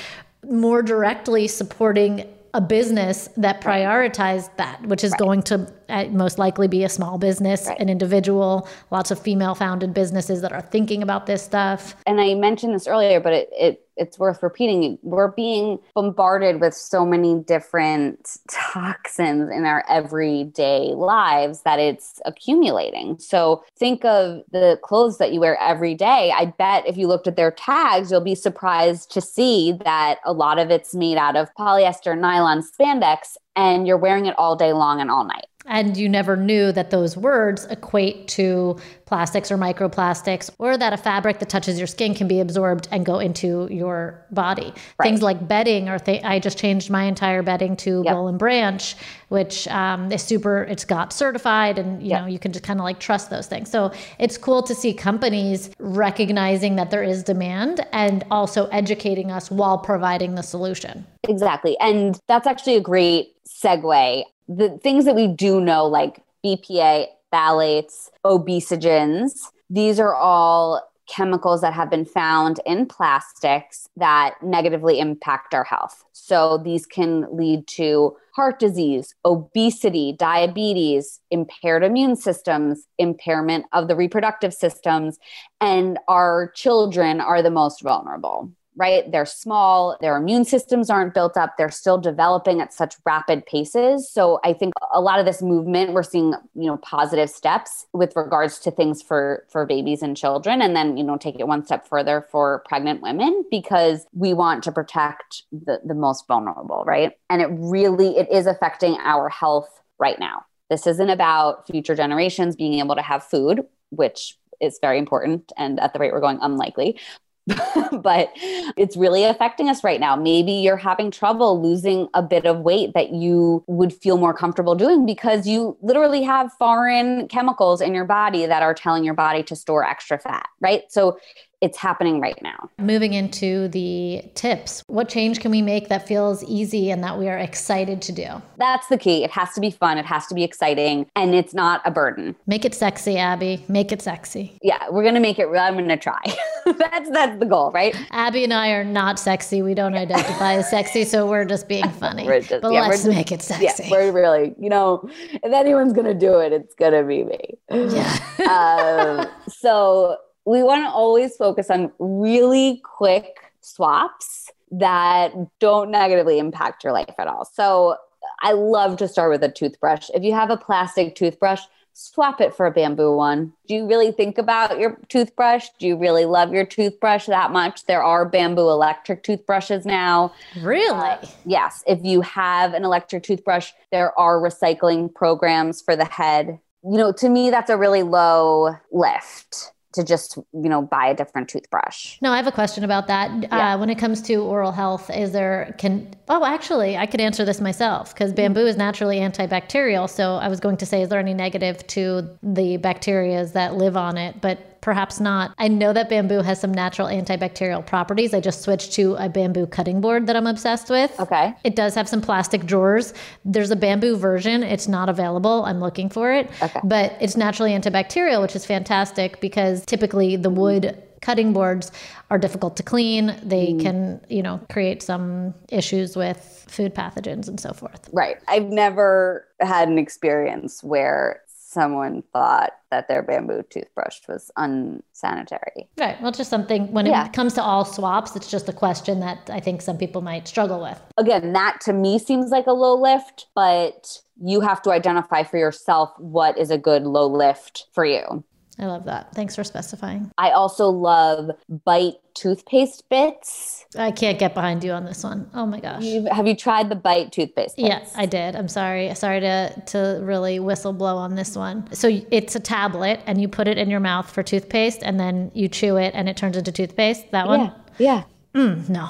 more directly supporting a business that prioritized that, which is right. going to uh, most likely be a small business, right. an individual, lots of female founded businesses that are thinking about this stuff. And I mentioned this earlier, but it, it it's worth repeating. We're being bombarded with so many different toxins in our everyday lives that it's accumulating. So think of the clothes that you wear every day. I bet if you looked at their tags, you'll be surprised to see that a lot of it's made out of polyester, nylon, spandex. and you're wearing it all day long and all night. And you never knew that those words equate to plastics or microplastics, or that a fabric that touches your skin can be absorbed and go into your body. Right. Things like bedding, or th- I just changed my entire bedding to Yep. Boll and Branch, which um, is super. It's got certified, and you Yep. know you can just kind of like trust those things. So it's cool to see companies recognizing that there is demand and also educating us while providing the solution. Exactly. And that's actually a great segue. The things that we do know, like BPA, phthalates, obesogens, these are all chemicals that have been found in plastics that negatively impact our health. So these can lead to heart disease, obesity, diabetes, impaired immune systems, impairment of the reproductive systems, and our children are the most vulnerable right? They're small, their immune systems aren't built up, they're still developing at such rapid paces. So I think a lot of this movement we're seeing, you know, positive steps with regards to things for for babies and children and then, you know, take it one step further for pregnant women because we want to protect the the most vulnerable, right? And it really it is affecting our health right now. This isn't about future generations being able to have food, which is very important and at the rate we're going unlikely but it's really affecting us right now. Maybe you're having trouble losing a bit of weight that you would feel more comfortable doing because you literally have foreign chemicals in your body that are telling your body to store extra fat, right? So it's happening right now. Moving into the tips, what change can we make that feels easy and that we are excited to do? That's the key. It has to be fun, it has to be exciting, and it's not a burden. Make it sexy, Abby. Make it sexy. Yeah, we're going to make it real. I'm going to try. that's that's the goal, right? Abby and I are not sexy. We don't identify as sexy, so we're just being funny. We're just- but yeah, let's just- make it Yeah, sexy. we're really, you know, if anyone's going to do it, it's going to be me. um, so we want to always focus on really quick swaps that don't negatively impact your life at all. So I love to start with a toothbrush. If you have a plastic toothbrush, swap it for a bamboo one. Do you really think about your toothbrush? Do you really love your toothbrush that much? There are bamboo electric toothbrushes now. really? Uh, yes, if you have an electric toothbrush, there are recycling programs for the head. You know, to me, that's a really low lift to just, you know, buy a different toothbrush. No, I have a question about that. Yeah. Uh, when it comes to oral health, is there can oh actually I could answer this myself because bamboo is naturally antibacterial. So I was going to say, is there any negative to the bacterias that live on it? But perhaps not. I know that bamboo has some natural antibacterial properties. I just switched to a bamboo cutting board that I'm obsessed with. Okay. It does have some plastic drawers. There's a bamboo version. It's not available. I'm looking for it. Okay. But it's naturally antibacterial, which is fantastic because typically the wood cutting boards are difficult to clean. They mm. can, you know, create some issues with food pathogens and so forth. Right. I've never had an experience where someone thought that their bamboo toothbrush was unsanitary. Right. Well, just something when Yeah. it comes to all swaps, it's just a question that I think some people might struggle with. Again, that to me seems like a low lift, but you have to identify for yourself what is a good low lift for you. I love that. Thanks for specifying. I also love bite toothpaste bits. I can't get behind you on this one. Oh my gosh. You, have you tried the bite toothpaste bits? Yeah, I did. I'm sorry. Sorry to to really whistle blow on this one. So it's a tablet, and you put it in your mouth for toothpaste, and then you chew it, and it turns into toothpaste. That one? Yeah. Yeah. Mm, no.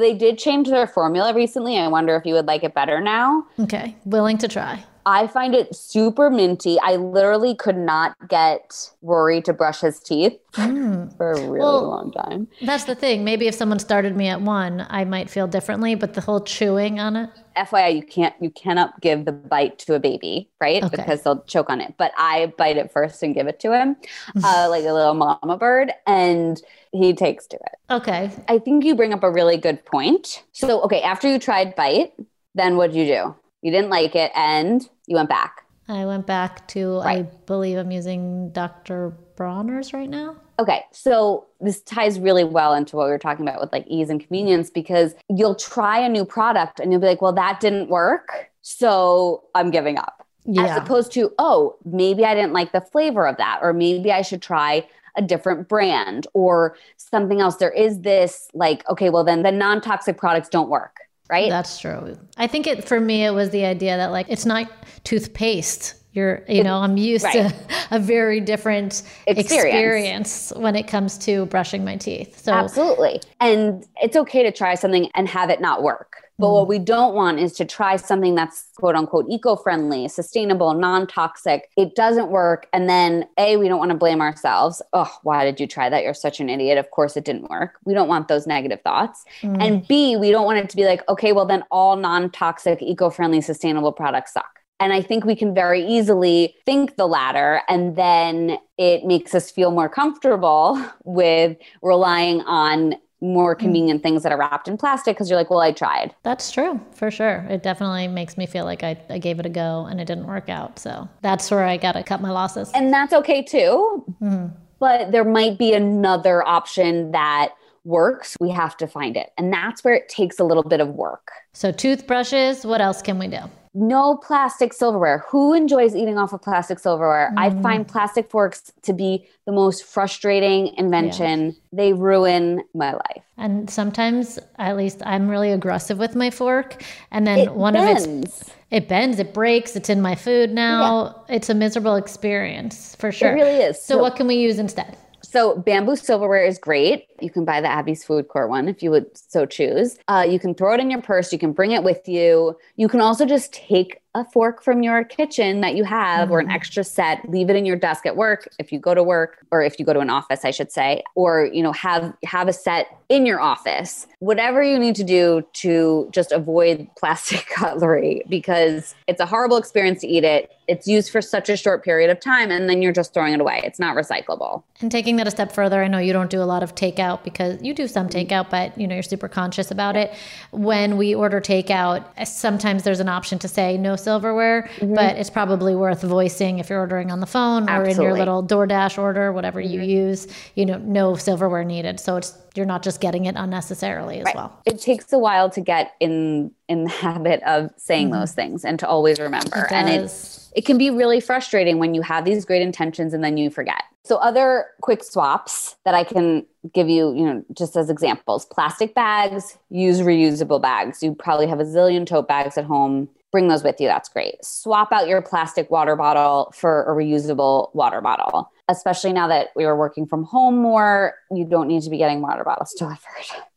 They did change their formula recently. I wonder if you would like it better now. Okay. Willing to try. I find it super minty. I literally could not get Rory to brush his teeth for a really Well- long time. That's the thing. Maybe if someone started me at one, I might feel differently. But the whole chewing on it. FYI, you can't you cannot give the bite to a baby, right? Okay. Because they'll choke on it. But I bite it first and give it to him, uh, like a little mama bird, and he takes to it. Okay. I think you bring up a really good point. So, okay, after you tried bite, then what'd you do? You didn't like it, and you went back. I went back to. I believe I'm using Dr. Bronner's right now. Okay, so this ties really well into what we were talking about with like ease and convenience because you'll try a new product and you'll be like, well, that didn't work. So I'm giving up. Yeah. As opposed to, oh, maybe I didn't like the flavor of that, or maybe I should try a different brand or something else. There is this like, okay, well, then the non toxic products don't work. Right? That's true. I think it for me it was the idea that like it's not toothpaste. You're, you know, I'm used right. to a very different Experience. experience. when it comes to brushing my teeth. So Absolutely. And it's okay to try something and have it not work. But what mm. we don't want is to try something that's quote unquote eco friendly, sustainable, non toxic. It doesn't work. And then, A, we don't want to blame ourselves. Oh, why did you try that? You're such an idiot. Of course it didn't work. We don't want those negative thoughts. And mm. B, we don't want it to be like, okay, well, then all non toxic, eco friendly, sustainable products suck. And I think we can very easily think the latter, and then it makes us feel more comfortable with relying on more hmm. convenient things that are wrapped in plastic because you're like, well, I tried. That's true, for sure. It definitely makes me feel like I, I gave it a go and it didn't work out. So that's where I got to cut my losses. And that's okay too. Mm-hmm. But there might be another option that works. We have to find it. And that's where it takes a little bit of work. so, toothbrushes, what else can we do? No plastic silverware. Who enjoys eating off of plastic silverware? I mm. find plastic forks to be the most frustrating invention. They ruin my life. And sometimes, at least, I'm really aggressive with my fork. And then It one of its it bends, it breaks, it's in my food now. It's a miserable experience for sure. It really is. So, So- what can we use instead? So bamboo silverware is great. You can buy the Abby's Food Court one if you would so choose. Uh, you can throw it in your purse. You can bring it with you. You can also just take a fork from your kitchen that you have or an mm-hmm. extra set, leave it in your desk at work if you go to work or if you go to an office, I should say, or you know have have a set in your office. Whatever you need to do to just avoid plastic cutlery because it's a horrible experience to eat it. It's used for such a short period of time and then you're just throwing it away. It's not recyclable. And taking that a step further, I know you don't do a lot of takeout because you do some mm-hmm. takeout, but you know you're super conscious about it. When we order takeout, sometimes there's an option to say no silverware, mm-hmm. but it's probably worth voicing if you're ordering on the phone or in your Absolutely. little DoorDash order, whatever you mm-hmm. use. You know, no silverware needed, so it's you're not just getting it unnecessarily as well. It takes a while to get in in the habit of saying mm-hmm. those things and to always remember. It and it's it can be really frustrating when you have these great intentions and then you forget. So other quick swaps that I can give you, you know, just as examples. Plastic bags, use reusable bags. You probably have a zillion tote bags at home. Bring those with you. That's great. Swap out your plastic water bottle for a reusable water bottle. Especially now that we are working from home more, you don't need to be getting water bottles delivered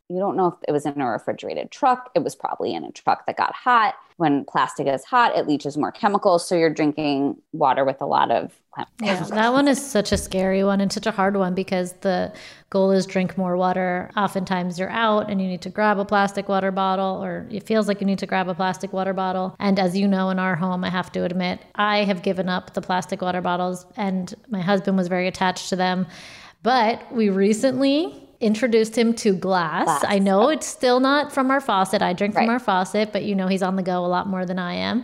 you don't know if it was in a refrigerated truck. It was probably in a truck that got hot. When plastic is hot, it leaches more chemicals. So you're drinking water with a lot of Yeah, that one is such a scary one and such a hard one because the goal is drink more water. Oftentimes you're out and you need to grab a plastic water bottle, or it feels like you need to grab a plastic water bottle. And as you know, in our home, I have to admit, I have given up the plastic water bottles, and my husband was very attached to them. But we recently introduced him to glass. Glass. I know it's still not from our faucet. I drink from our faucet, but you know he's on the go a lot more than I am.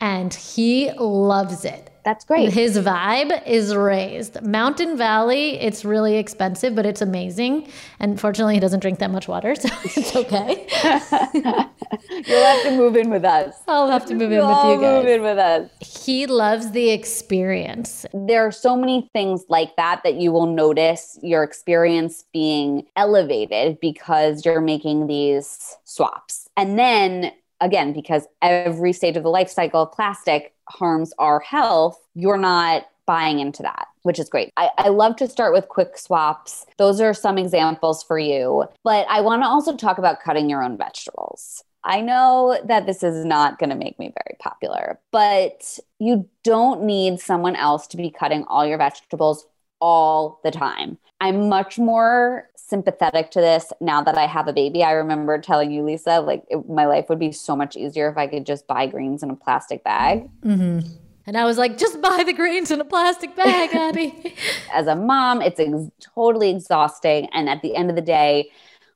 And he loves it. That's great. His vibe is raised. Mountain Valley, it's really expensive, but it's amazing. And fortunately, he doesn't drink that much water, so it's okay. You'll have to move in with us. I'll have to move in You'll with all you move guys. in with us. He loves the experience. There are so many things like that that you will notice your experience being elevated because you're making these swaps. And then again, because every stage of the life cycle of plastic harms our health, you're not buying into that, which is great. I, I love to start with quick swaps. Those are some examples for you. But I want to also talk about cutting your own vegetables. I know that this is not going to make me very popular, but you don't need someone else to be cutting all your vegetables all the time. I'm much more sympathetic to this now that I have a baby. I remember telling you, Lisa, like it, my life would be so much easier if I could just buy greens in a plastic bag. Mm-hmm. And I was like, just buy the greens in a plastic bag, Abby. As a mom, it's ex- totally exhausting. And at the end of the day,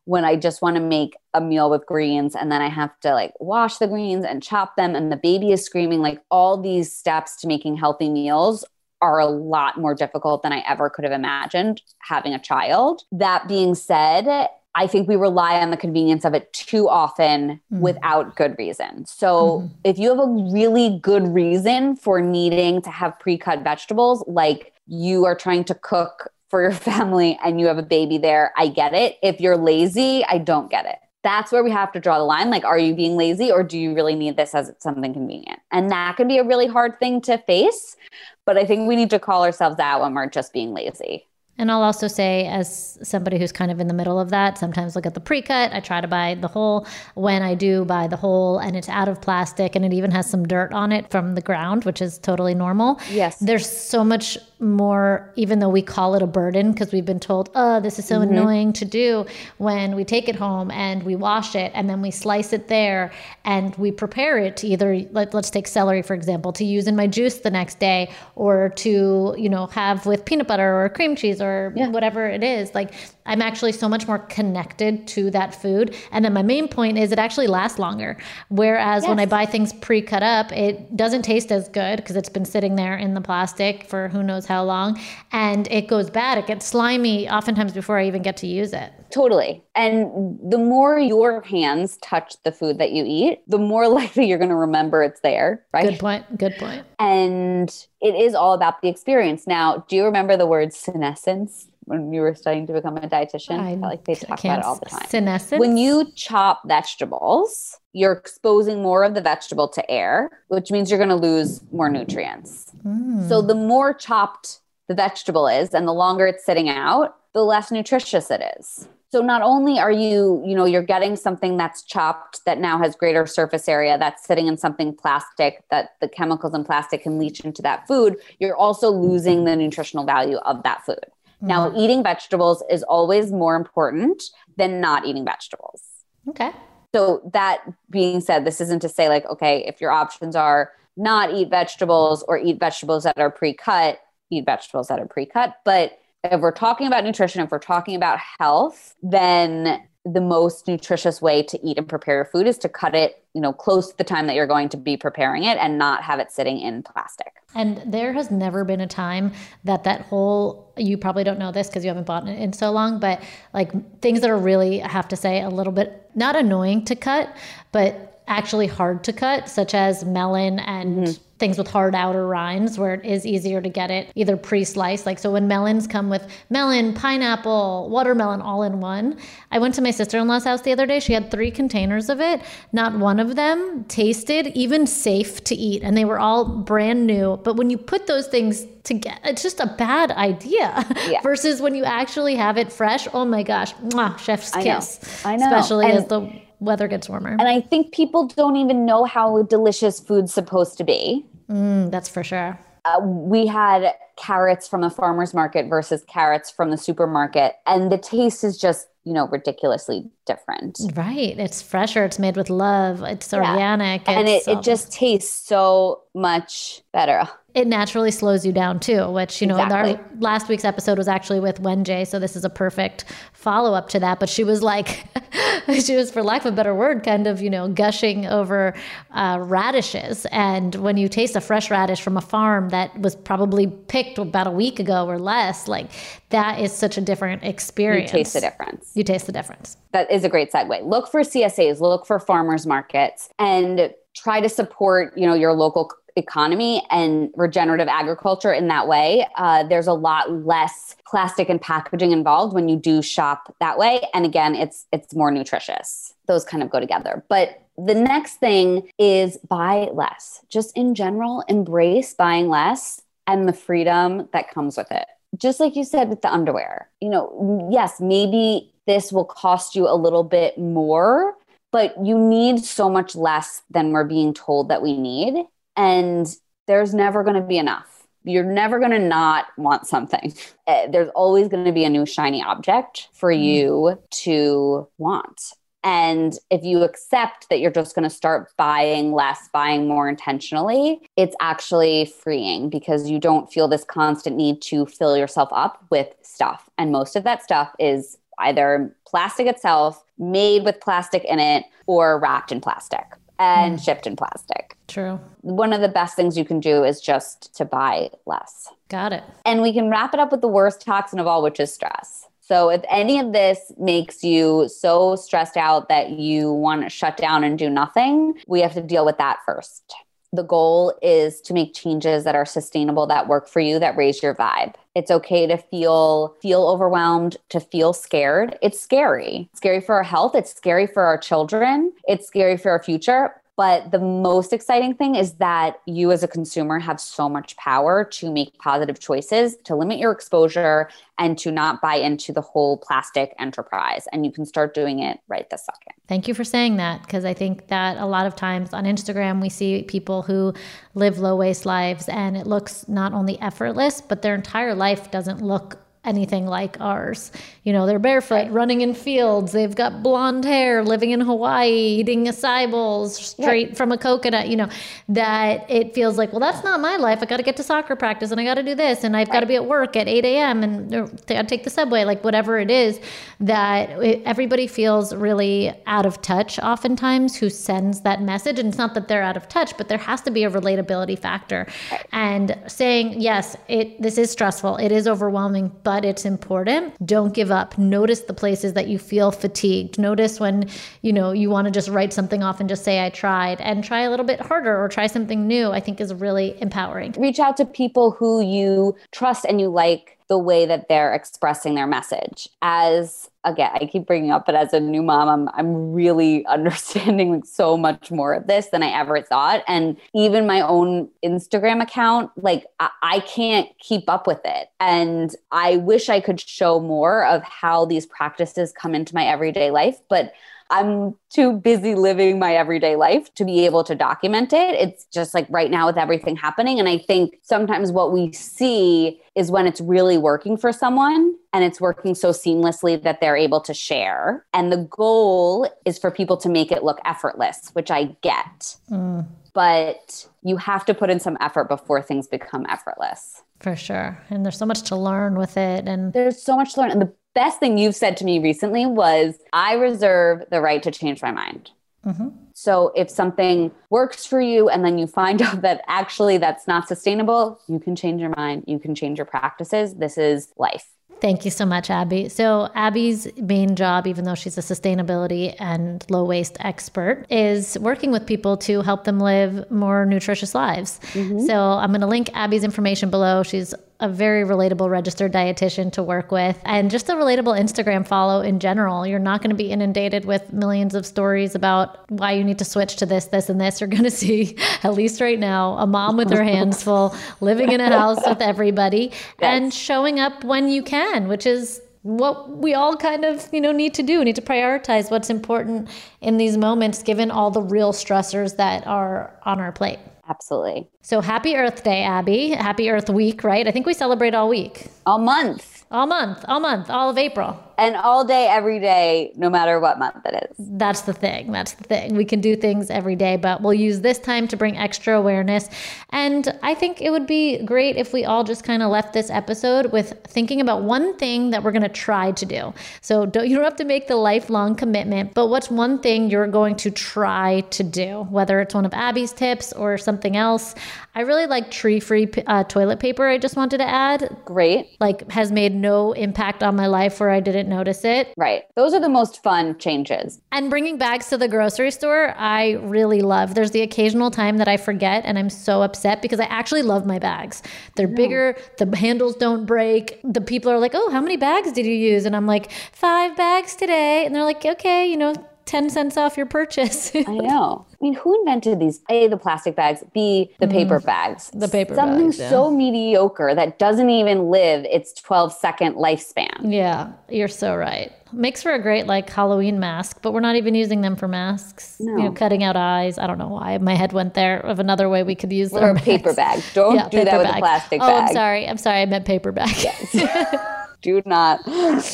when I just want to make a meal with greens and then I have to like wash the greens and chop them and the baby is screaming, like all these steps to making healthy meals are a lot more difficult than I ever could have imagined having a child. That being said, I think we rely on the convenience of it too often mm-hmm. without good reason. So, mm-hmm. if you have a really good reason for needing to have pre cut vegetables, like you are trying to cook for your family and you have a baby there, I get it. If you're lazy, I don't get it. That's where we have to draw the line. Like, are you being lazy or do you really need this as something convenient? And that can be a really hard thing to face. But I think we need to call ourselves out when we're just being lazy. And I'll also say, as somebody who's kind of in the middle of that, sometimes look at the pre cut. I try to buy the whole. When I do buy the whole and it's out of plastic and it even has some dirt on it from the ground, which is totally normal. Yes. There's so much more, even though we call it a burden because we've been told, oh, this is so mm-hmm. annoying to do when we take it home and we wash it and then we slice it there and we prepare it to either, let, let's take celery, for example, to use in my juice the next day or to, you know, have with peanut butter or cream cheese or yeah. whatever it is. Like I'm actually so much more connected to that food. And then my main point is it actually lasts longer. Whereas yes. when I buy things pre cut up, it doesn't taste as good because it's been sitting there in the plastic for who knows how long. And it goes bad. It gets slimy oftentimes before I even get to use it. Totally. And the more your hands touch the food that you eat, the more likely you're going to remember it's there, right? Good point. Good point. And it is all about the experience. Now, do you remember the word senescence? when you were studying to become a dietitian. I, I like they talk about it all the time. Senescence. When you chop vegetables, you're exposing more of the vegetable to air, which means you're going to lose more nutrients. Mm. So the more chopped the vegetable is and the longer it's sitting out, the less nutritious it is. So not only are you, you know, you're getting something that's chopped that now has greater surface area that's sitting in something plastic that the chemicals in plastic can leach into that food, you're also losing the nutritional value of that food. Mm-hmm. Now, eating vegetables is always more important than not eating vegetables. Okay. So, that being said, this isn't to say, like, okay, if your options are not eat vegetables or eat vegetables that are pre cut, eat vegetables that are pre cut. But if we're talking about nutrition, if we're talking about health, then the most nutritious way to eat and prepare your food is to cut it, you know, close to the time that you're going to be preparing it and not have it sitting in plastic. And there has never been a time that that whole you probably don't know this because you haven't bought it in so long, but like things that are really I have to say a little bit not annoying to cut, but actually hard to cut, such as melon and mm-hmm. things with hard outer rinds where it is easier to get it either pre-sliced. Like so when melons come with melon pineapple watermelon all in one i went to my sister-in-law's house the other day. She had three containers of it. Not one of them tasted even safe to eat and they were all brand new. But when you put those things together it's just a bad idea yeah. versus when you actually have it fresh. Oh my gosh. Mwah, chef's kiss I know. I know. especially and- as the weather gets warmer. And I think people don't even know how delicious food's supposed to be. Mm, that's for sure. Uh, we had carrots from the farmer's market versus carrots from the supermarket, and the taste is just you know ridiculously different right it's fresher it's made with love it's yeah. organic and it, it just tastes so much better it naturally slows you down too, which, you know, exactly. our last week's episode was actually with Wenjay. So this is a perfect follow up to that. But she was like, she was, for lack of a better word, kind of, you know, gushing over uh, radishes. And when you taste a fresh radish from a farm that was probably picked about a week ago or less, like that is such a different experience. You taste the difference. You taste the difference. That is a great segue. Look for CSAs, look for farmers markets, and try to support, you know, your local economy and regenerative agriculture in that way. Uh, there's a lot less plastic and packaging involved when you do shop that way. And again, it's it's more nutritious. Those kind of go together. But the next thing is buy less. Just in general, embrace buying less and the freedom that comes with it. Just like you said with the underwear, you know, yes, maybe this will cost you a little bit more, but you need so much less than we're being told that we need and there's never going to be enough. You're never going to not want something. Eh, there's always going to be a new shiny object for mm. you to want. And if you accept that you're just going to start buying less, buying more intentionally, it's actually freeing because you don't feel this constant need to fill yourself up with stuff. And most of that stuff is either plastic itself, made with plastic in it, or wrapped in plastic and mm. shipped in plastic. True. One of the best things you can do is just to buy less. Got it. And we can wrap it up with the worst toxin of all, which is stress. So if any of this makes you so stressed out that you want to shut down and do nothing, we have to deal with that first. The goal is to make changes that are sustainable, that work for you, that raise your vibe. It's okay to feel feel overwhelmed, to feel scared. It's scary. It's scary for our health, it's scary for our children, it's scary for our future, but the most exciting thing is that you, as a consumer, have so much power to make positive choices, to limit your exposure, and to not buy into the whole plastic enterprise. And you can start doing it right this second. Thank you for saying that because I think that a lot of times on Instagram, we see people who live low waste lives and it looks not only effortless, but their entire life doesn't look anything like ours. You know, they're barefoot, running in fields. They've got blonde hair, living in Hawaii, eating acai bowls straight yeah. from a coconut. You know, that it feels like, well, that's not my life. I got to get to soccer practice, and I got to do this, and I've right. got to be at work at 8 a.m. and I take the subway, like whatever it is. That it, everybody feels really out of touch. Oftentimes, who sends that message, and it's not that they're out of touch, but there has to be a relatability factor, right. and saying yes, it this is stressful, it is overwhelming, but but it's important. Don't give up. Notice the places that you feel fatigued. Notice when, you know, you want to just write something off and just say I tried and try a little bit harder or try something new. I think is really empowering. Reach out to people who you trust and you like the way that they're expressing their message. As again, I keep bringing up, but as a new mom, I'm I'm really understanding like so much more of this than I ever thought. And even my own Instagram account, like I, I can't keep up with it. And I wish I could show more of how these practices come into my everyday life, but I'm too busy living my everyday life to be able to document it. It's just like right now with everything happening. And I think sometimes what we see is when it's really working for someone and it's working so seamlessly that they're able to share. And the goal is for people to make it look effortless, which I get. Mm. But you have to put in some effort before things become effortless. For sure. And there's so much to learn with it. And there's so much to learn. And the best thing you've said to me recently was I reserve the right to change my mind. Mm-hmm. So if something works for you and then you find out that actually that's not sustainable, you can change your mind. You can change your practices. This is life. Thank you so much, Abby. So, Abby's main job, even though she's a sustainability and low waste expert, is working with people to help them live more nutritious lives. Mm-hmm. So, I'm going to link Abby's information below. She's a very relatable registered dietitian to work with and just a relatable Instagram follow in general. You're not going to be inundated with millions of stories about why you need to switch to this, this, and this. You're going to see, at least right now, a mom with her hands full, living in a house with everybody yes. and showing up when you can, which is what we all kind of you know need to do we need to prioritize what's important in these moments given all the real stressors that are on our plate Absolutely. So happy Earth Day, Abby. Happy Earth Week, right? I think we celebrate all week. All month. All month. All month. All of April and all day, every day, no matter what month it is. That's the thing. That's the thing. We can do things every day, but we'll use this time to bring extra awareness. And I think it would be great if we all just kind of left this episode with thinking about one thing that we're going to try to do. So don't, you don't have to make the lifelong commitment, but what's one thing you're going to try to do, whether it's one of Abby's tips or something else. I really like tree free uh, toilet paper. I just wanted to add. Great. Like, has made no impact on my life where I didn't notice it. Right. Those are the most fun changes. And bringing bags to the grocery store, I really love. There's the occasional time that I forget and I'm so upset because I actually love my bags. They're bigger, the handles don't break. The people are like, oh, how many bags did you use? And I'm like, five bags today. And they're like, okay, you know, 10 cents off your purchase. I know. I mean, who invented these? A, the plastic bags, B, the mm, paper bags. The paper Something bags, yeah. so mediocre that doesn't even live its 12 second lifespan. Yeah, you're so right. Makes for a great like Halloween mask, but we're not even using them for masks. No. You know, cutting out eyes. I don't know why my head went there of another way we could use them. Or a paper bag. Don't yeah, do that with bag. a plastic oh, bag. Oh, I'm sorry. I'm sorry. I meant paper bag. Yes. do not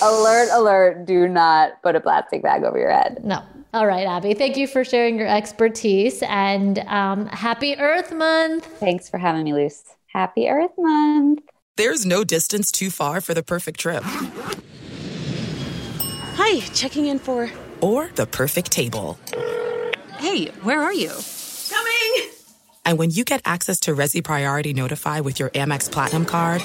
alert alert do not put a plastic bag over your head no all right, Abby. Thank you for sharing your expertise and um, happy Earth Month. Thanks for having me, Luce. Happy Earth Month. There's no distance too far for the perfect trip. Hi, checking in for. Or the perfect table. Hey, where are you? Coming! And when you get access to Resy Priority Notify with your Amex Platinum card.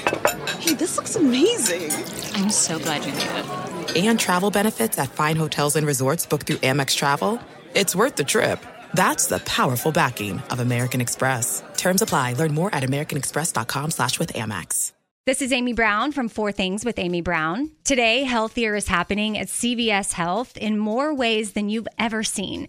Hey, this looks amazing! I'm so glad you made it and travel benefits at fine hotels and resorts booked through Amex Travel, it's worth the trip. That's the powerful backing of American Express. Terms apply. Learn more at americanexpress.com slash with Amex. This is Amy Brown from Four Things with Amy Brown. Today, healthier is happening at CVS Health in more ways than you've ever seen.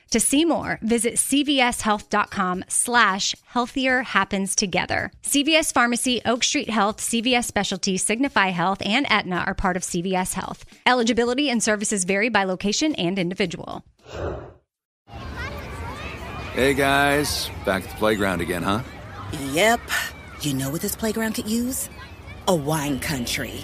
To see more, visit cvshealth.com slash healthier happens together. CVS Pharmacy, Oak Street Health, CVS Specialty, Signify Health, and Aetna are part of CVS Health. Eligibility and services vary by location and individual. Hey guys, back at the playground again, huh? Yep. You know what this playground could use? A wine country.